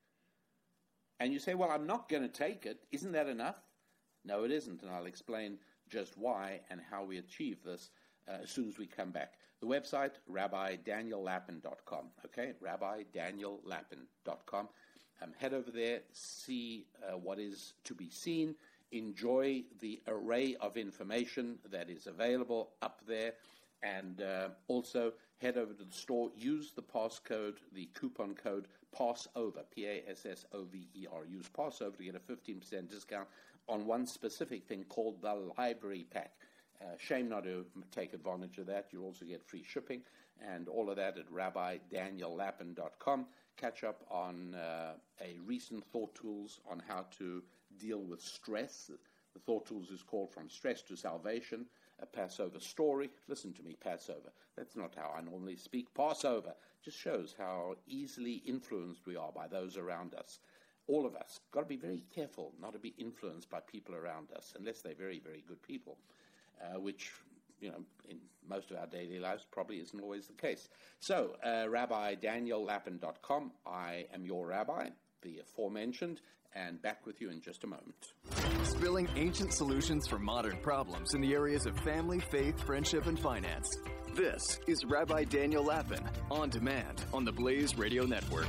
And you say, Well, I'm not going to take it. Isn't that enough? No, it isn't. And I'll explain just why and how we achieve this uh, as soon as we come back. The website, rabbidaniellapin.com. Okay, rabbidaniellapin.com. Um, head over there, see uh, what is to be seen, enjoy the array of information that is available up there, and uh, also head over to the store, use the passcode, the coupon code PASSOVER, P A S S O V E R. Use PASSOVER to get a 15% discount on one specific thing called the library pack. Uh, shame not to take advantage of that. You also get free shipping and all of that at rabbidaniellapin.com. Catch up on uh, a recent Thought Tools on how to deal with stress. The Thought Tools is called From Stress to Salvation, a Passover story. Listen to me, Passover. That's not how I normally speak. Passover just shows how easily influenced we are by those around us. All of us got to be very careful not to be influenced by people around us, unless they're very, very good people, uh, which you know, in most of our daily lives probably isn't always the case. So, uh, RabbiDanielLapin.com. I am your rabbi, the aforementioned, and back with you in just a moment. Spilling ancient solutions for modern problems in the areas of family, faith, friendship, and finance. This is Rabbi Daniel Lapin on demand on the Blaze Radio Network.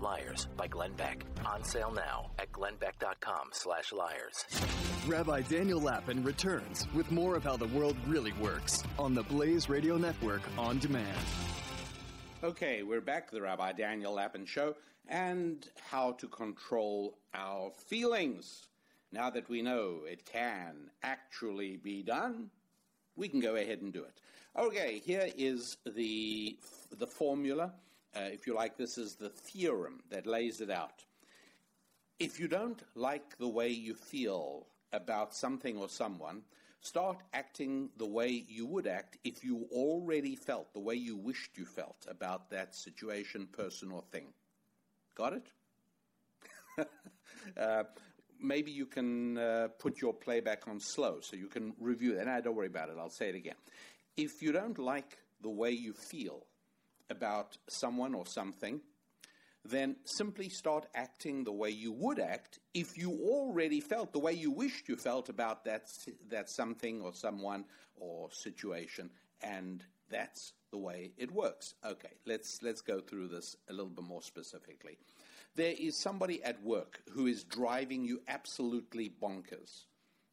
Liars by Glenn Beck. On sale now at glennbeck.com slash liars. Rabbi Daniel Lapin returns with more of how the world really works on the Blaze Radio Network on demand. Okay, we're back, to the Rabbi Daniel Lapin Show, and how to control our feelings. Now that we know it can actually be done, we can go ahead and do it. Okay, here is the, the formula. Uh, if you like, this is the theorem that lays it out. If you don't like the way you feel about something or someone, start acting the way you would act if you already felt the way you wished you felt about that situation, person, or thing. Got it? uh, maybe you can uh, put your playback on slow so you can review that. And don't worry about it, I'll say it again. If you don't like the way you feel about someone or something, then simply start acting the way you would act if you already felt the way you wished you felt about that, that something or someone or situation, and that's the way it works. Okay, let's, let's go through this a little bit more specifically. There is somebody at work who is driving you absolutely bonkers,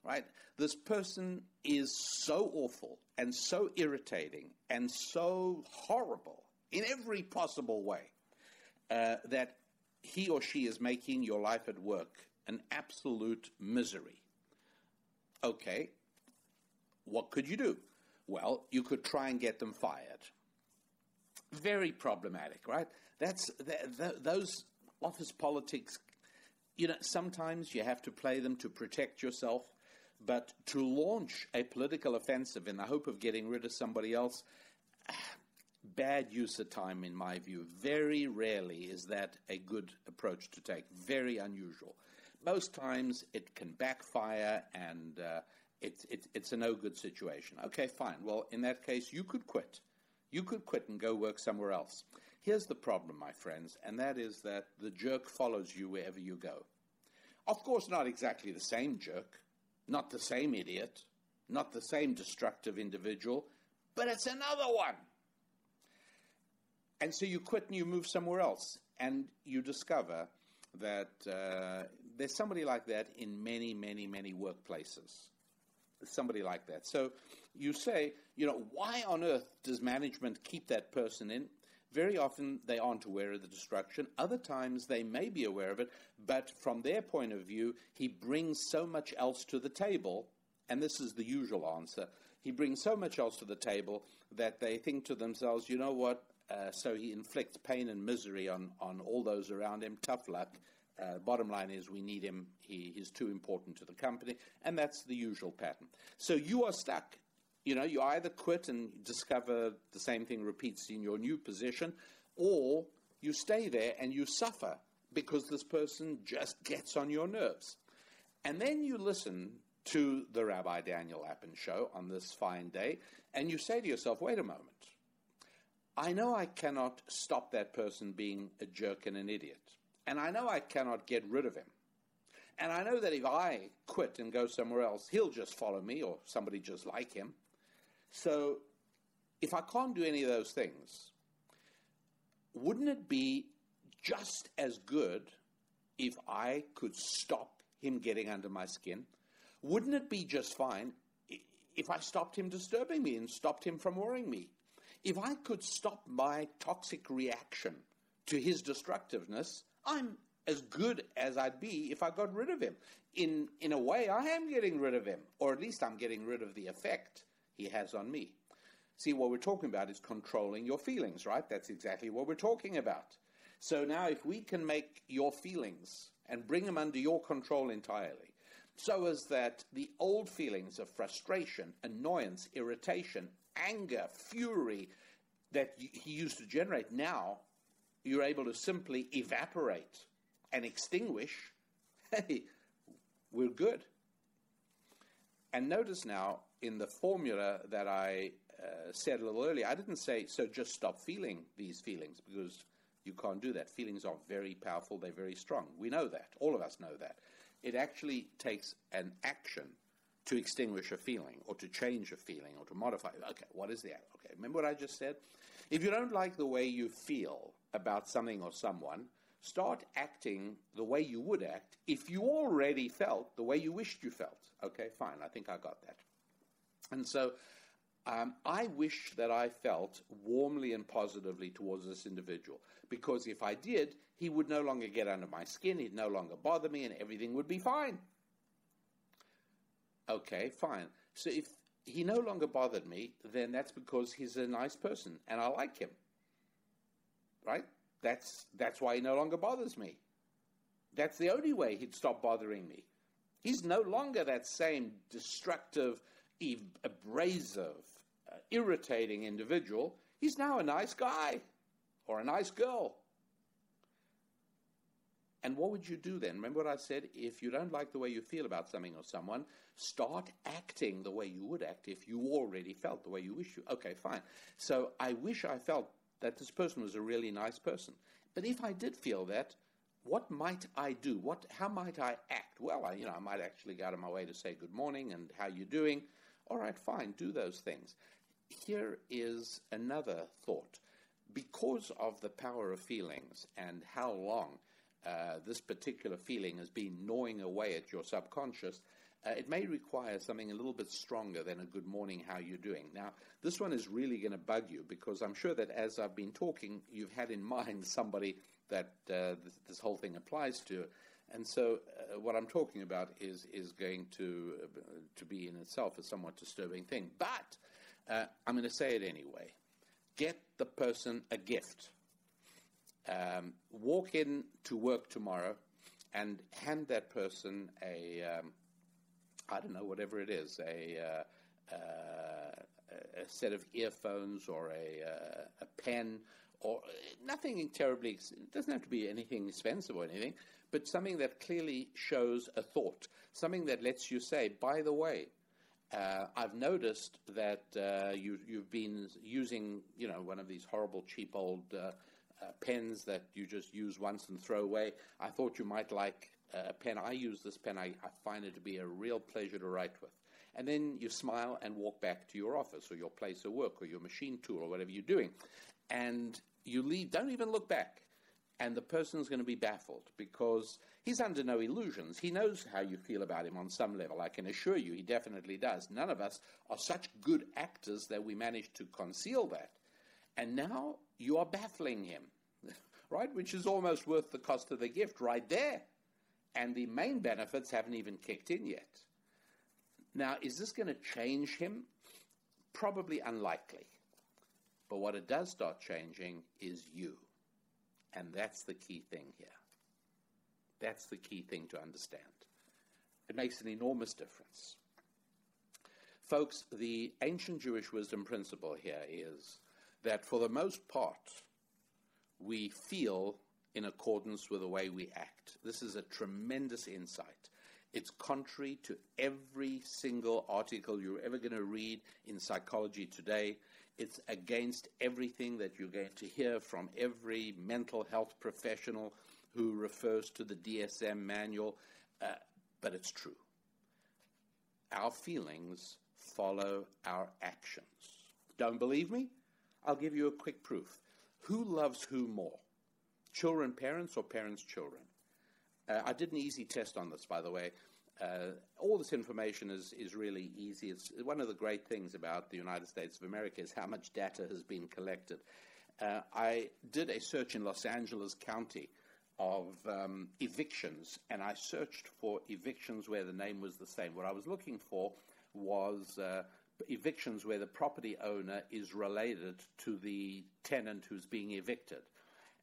right? This person is so awful and so irritating and so horrible in every possible way uh, that he or she is making your life at work an absolute misery. Okay, what could you do? Well, you could try and get them fired. Very problematic, right? That's th- th- those office politics. You know, sometimes you have to play them to protect yourself, but to launch a political offensive in the hope of getting rid of somebody else, bad use of time, in my view. Very rarely is that a good approach to take. Very unusual. Most times it can backfire and uh, it, it, it's a no good situation. Okay, fine. Well, in that case, you could quit. You could quit and go work somewhere else. Here's the problem, my friends, and that is that the jerk follows you wherever you go. Of course, not exactly the same jerk, not the same idiot, not the same destructive individual, but it's another one. And so you quit and you move somewhere else, and you discover that uh, there's somebody like that in many, many, many workplaces. somebody like that. So you say, you know, why on earth does management keep that person in? Very often they aren't aware of the destruction. Other times they may be aware of it, but from their point of view, he brings so much else to the table, and this is the usual answer. He brings so much else to the table that they think to themselves, you know what, uh, so he inflicts pain and misery on, on all those around him. Tough luck. Uh, bottom line is, we need him. He, he's too important to the company, and that's the usual pattern. So you are stuck. You know, you either quit and discover the same thing repeats in your new position, or you stay there and you suffer because this person just gets on your nerves. And then you listen to the Rabbi Daniel Lapin show on this fine day, and you say to yourself, wait a moment. I know I cannot stop that person being a jerk and an idiot. And I know I cannot get rid of him. And I know that if I quit and go somewhere else, he'll just follow me or somebody just like him. So if I can't do any of those things, wouldn't it be just as good if I could stop him getting under my skin? Wouldn't it be just fine if I stopped him disturbing me and stopped him from worrying me? If I could stop my toxic reaction to his destructiveness, I'm as good as I'd be if I got rid of him. In, in a way, I am getting rid of him, or at least I'm getting rid of the effect he has on me. See, what we're talking about is controlling your feelings, right? That's exactly what we're talking about. So now, if we can make your feelings and bring them under your control entirely, so as that the old feelings of frustration, annoyance, irritation, anger, fury that he used to generate, now you're able to simply evaporate and extinguish, hey, we're good. And notice now in the formula that I uh, said a little earlier, I didn't say, so just stop feeling these feelings because you can't do that. Feelings are very powerful, they're very strong. We know that. All of us know that. It actually takes an action to extinguish a feeling or to change a feeling or to modify it. Okay, what is that? Okay, remember what I just said? If you don't like the way you feel about something or someone, start acting the way you would act if you already felt the way you wished you felt. Okay, fine, I think I got that. And so um, I wish that I felt warmly and positively towards this individual because if I did, he would no longer get under my skin, he'd no longer bother me, and everything would be fine. Okay, fine. So if he no longer bothered me, then that's because he's a nice person and I like him. Right? That's, that's why he no longer bothers me. That's the only way he'd stop bothering me. He's no longer that same destructive, abrasive, uh, irritating individual. He's now a nice guy or a nice girl. And what would you do then? Remember what I said? If you don't like the way you feel about something or someone, start acting the way you would act if you already felt the way you wish you. Okay, fine. So I wish I felt that this person was a really nice person. But if I did feel that, what might I do? What, how might I act? Well, I, you know, I might actually go out of my way to say good morning and how you doing. All right, fine, do those things. Here is another thought. Because of the power of feelings and how long uh, this particular feeling has been gnawing away at your subconscious, uh, it may require something a little bit stronger than a good morning, how you doing. Now, this one is really going to bug you because I'm sure that as I've been talking, you've had in mind somebody that uh, this, this, whole thing applies to. And so, uh, what I'm talking about is is going to uh, to be in itself a somewhat disturbing thing. But uh, I'm going to say it anyway. Get the person a gift. Um, walk in to work tomorrow and hand that person a um, I don't know, whatever it is, a, uh, uh, a set of earphones or a, uh, a pen or nothing terribly, it doesn't have to be anything expensive or anything, but something that clearly shows a thought, something that lets you say, by the way, uh, I've noticed that uh, you, have been using, you know, one of these horrible, cheap old uh, Uh, pens that you just use once and throw away. I thought you might like a pen. I use this pen. I, I find it to be a real pleasure to write with. And then you smile and walk back to your office or your place of work or your machine tool or whatever you're doing. And you leave, don't even look back. And the person's going to be baffled because he's under no illusions. He knows how you feel about him on some level. I can assure you, he definitely does. None of us are such good actors that we manage to conceal that. And now you are baffling him, right? Which is almost worth the cost of the gift right there and the main benefits haven't even kicked in yet. Now, is this going to change him? Probably unlikely. But what it does start changing is you. And that's the key thing here. That's the key thing to understand. It makes an enormous difference. Folks, the ancient Jewish wisdom principle here is that for the most part, we feel in accordance with the way we act. This is a tremendous insight. It's contrary to every single article you're ever going to read in Psychology Today. It's against everything that you're going to hear from every mental health professional who refers to the DSM manual, uh, but it's true. Our feelings follow our actions. Don't believe me? I'll give you a quick proof. Who loves who more? Children, parents, or parents, children? Uh, I did an easy test on this, by the way. Uh, all this information is, is really easy. It's one of the great things about the United States of America is how much data has been collected. Uh, I did a search in Los Angeles County of um, evictions, and I searched for evictions where the name was the same. What I was looking for was uh, evictions where the property owner is related to the tenant who's being evicted.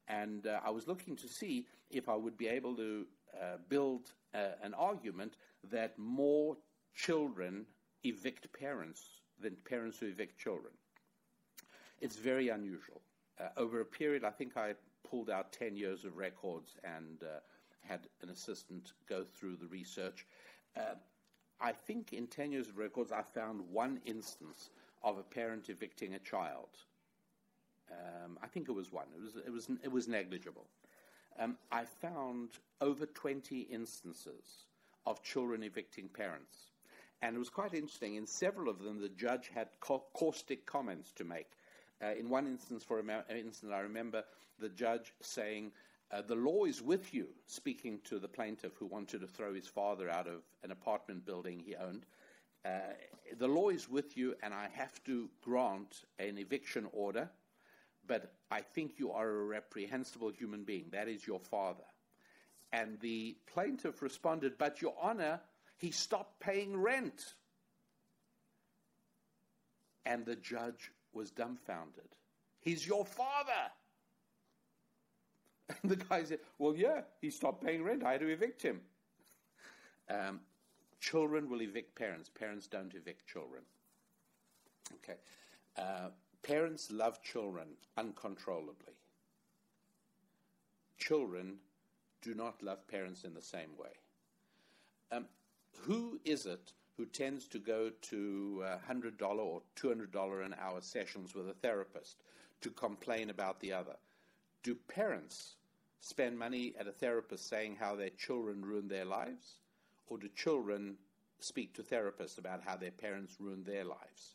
And uh, I was looking to see if I would be able to uh, build uh, an argument that more children evict parents than parents who evict children. It's very unusual. Uh, over a period, I think I pulled out 10 years of records and uh, had an assistant go through the research. I think in 10 years of records, I found one instance of a parent evicting a child. Um, I think it was one. It was, it was, it was negligible. Um, I found over 20 instances of children evicting parents. And it was quite interesting. In several of them, the judge had caustic comments to make. Uh, in one instance, for an instance, I remember the judge saying, uh, The law is with you, speaking to the plaintiff who wanted to throw his father out of an apartment building he owned. Uh, the law is with you, and I have to grant an eviction order, but I think you are a reprehensible human being. That is your father. And the plaintiff responded, But, Your Honor, he stopped paying rent. And the judge was dumbfounded. He's your father. And the guy said, Well, yeah, he stopped paying rent. I had to evict him. Um, children will evict parents, parents don't evict children. Okay. Uh, parents love children uncontrollably. Children do not love parents in the same way. Um, who is it who tends to go to $100 or $200 an hour sessions with a therapist to complain about the other. Do parents spend money at a therapist saying how their children ruin their lives? Or do children speak to therapists about how their parents ruined their lives?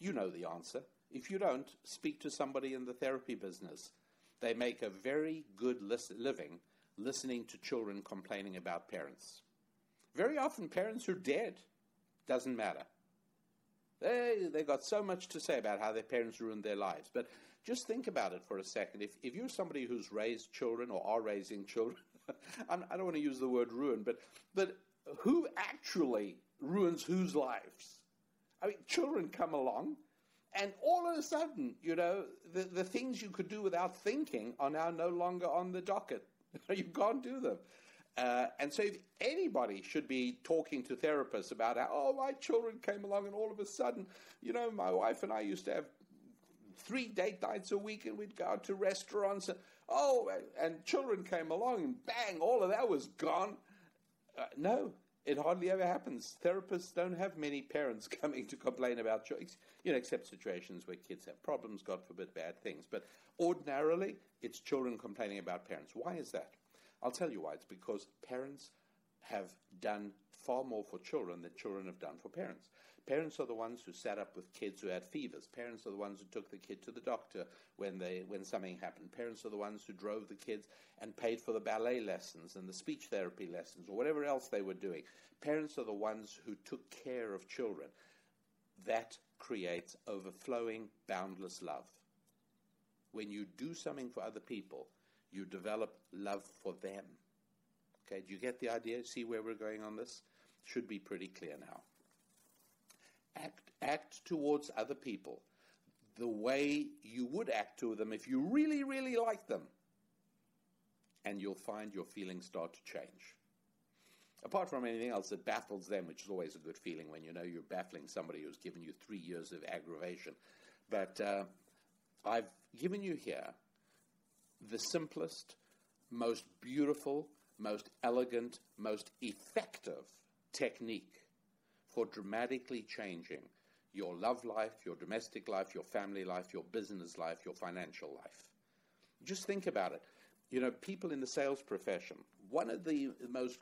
You know the answer. If you don't, speak to somebody in the therapy business. They make a very good living listening to children complaining about parents. Very often, parents are dead doesn't matter. They, they got so much to say about how their parents ruined their lives. But just think about it for a second. If, if you're somebody who's raised children or are raising children, I don't want to use the word ruin, but, but who actually ruins whose lives? I mean, children come along, and all of a sudden, you know, the, the things you could do without thinking are now no longer on the docket. you can't do them. Uh, and so, if anybody should be talking to therapists about how, oh, my children came along, and all of a sudden, you know, my wife and I used to have three date nights a week, and we'd go out to restaurants, and oh, and children came along, and bang, all of that was gone. Uh, no, it hardly ever happens. Therapists don't have many parents coming to complain about children, you know, except situations where kids have problems, God forbid, bad things. But ordinarily, it's children complaining about parents. Why is that? I'll tell you why. It's because parents have done far more for children than children have done for parents. Parents are the ones who sat up with kids who had fevers. Parents are the ones who took the kid to the doctor when they when something happened. Parents are the ones who drove the kids and paid for the ballet lessons and the speech therapy lessons or whatever else they were doing. Parents are the ones who took care of children. That creates overflowing, boundless love. When you do something for other people, you develop love for them. Okay, do you get the idea? See where we're going on this? Should be pretty clear now. Act, act towards other people the way you would act to them if you really, really like them. And you'll find your feelings start to change. Apart from anything else that baffles them, which is always a good feeling when you know you're baffling somebody who's given you three years of aggravation. But uh, I've given you here the simplest, most beautiful, most elegant, most effective technique for dramatically changing your love life, your domestic life, your family life, your business life, your financial life. Just think about it. You know, people in the sales profession, one of the most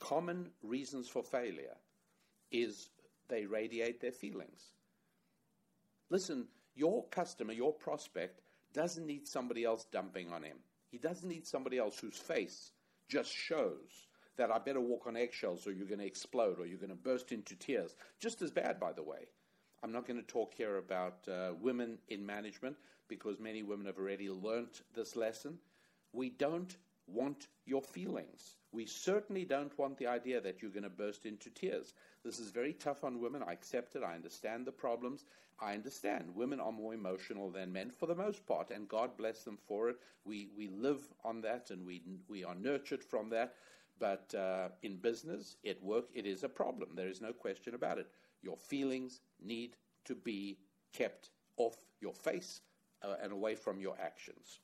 common reasons for failure is they radiate their feelings. Listen, your customer, your prospect, doesn't need somebody else dumping on him. He doesn't need somebody else whose face just shows that I better walk on eggshells or you're going to explode or you're going to burst into tears. Just as bad, by the way. I'm not going to talk here about uh, women in management because many women have already learnt this lesson. We don't want your feelings. We certainly don't want the idea that you're going to burst into tears. This is very tough on women. I accept it. I understand the problems. I understand women are more emotional than men for the most part, and God bless them for it. We, we live on that and we, we are nurtured from that. But uh, in business, at work, it is a problem. There is no question about it. Your feelings need to be kept off your face uh, and away from your actions.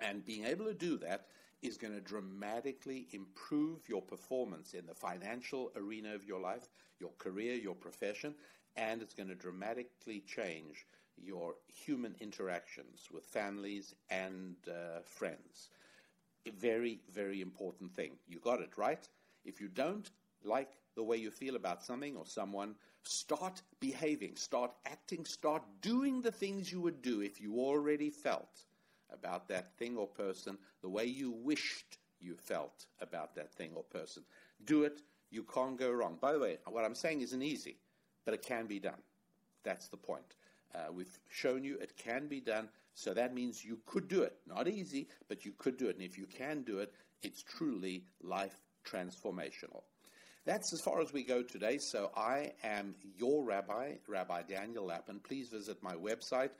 And being able to do that is going to dramatically improve your performance in the financial arena of your life, your career, your profession, and it's going to dramatically change your human interactions with families and uh, friends. A very, very important thing. You got it, right? If you don't like the way you feel about something or someone, start behaving, start acting, start doing the things you would do if you already felt about that thing or person the way you wished you felt about that thing or person. Do it. You can't go wrong. By the way, what I'm saying isn't easy, but it can be done. That's the point. Uh, we've shown you it can be done, so that means you could do it. Not easy, but you could do it. And if you can do it, it's truly life transformational. That's as far as we go today. So I am your rabbi, Rabbi Daniel Lapin. Please visit my website.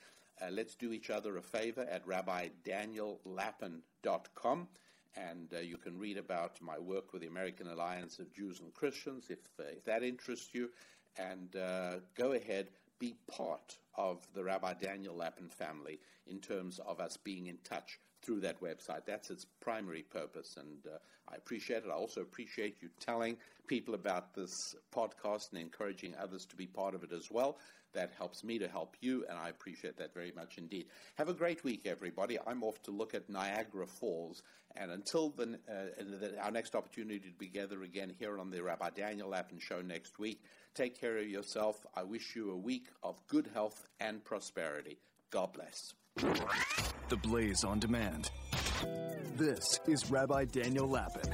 Uh, let's do each other a favor at rabbidaniellapin.com. And uh, you can read about my work with the American Alliance of Jews and Christians if, uh, if that interests you. And uh, go ahead, be part of the Rabbi Daniel Lapin family in terms of us being in touch through that website. That's its primary purpose, and uh, I appreciate it. I also appreciate you telling people about this podcast and encouraging others to be part of it as well. That helps me to help you, and I appreciate that very much indeed. Have a great week, everybody. I'm off to look at Niagara Falls, and until the, uh, our next opportunity to be together again here on the Rabbi Daniel Lapin Show next week, take care of yourself. I wish you a week of good health and prosperity. God bless. The Blaze on Demand. This is Rabbi Daniel Lapin.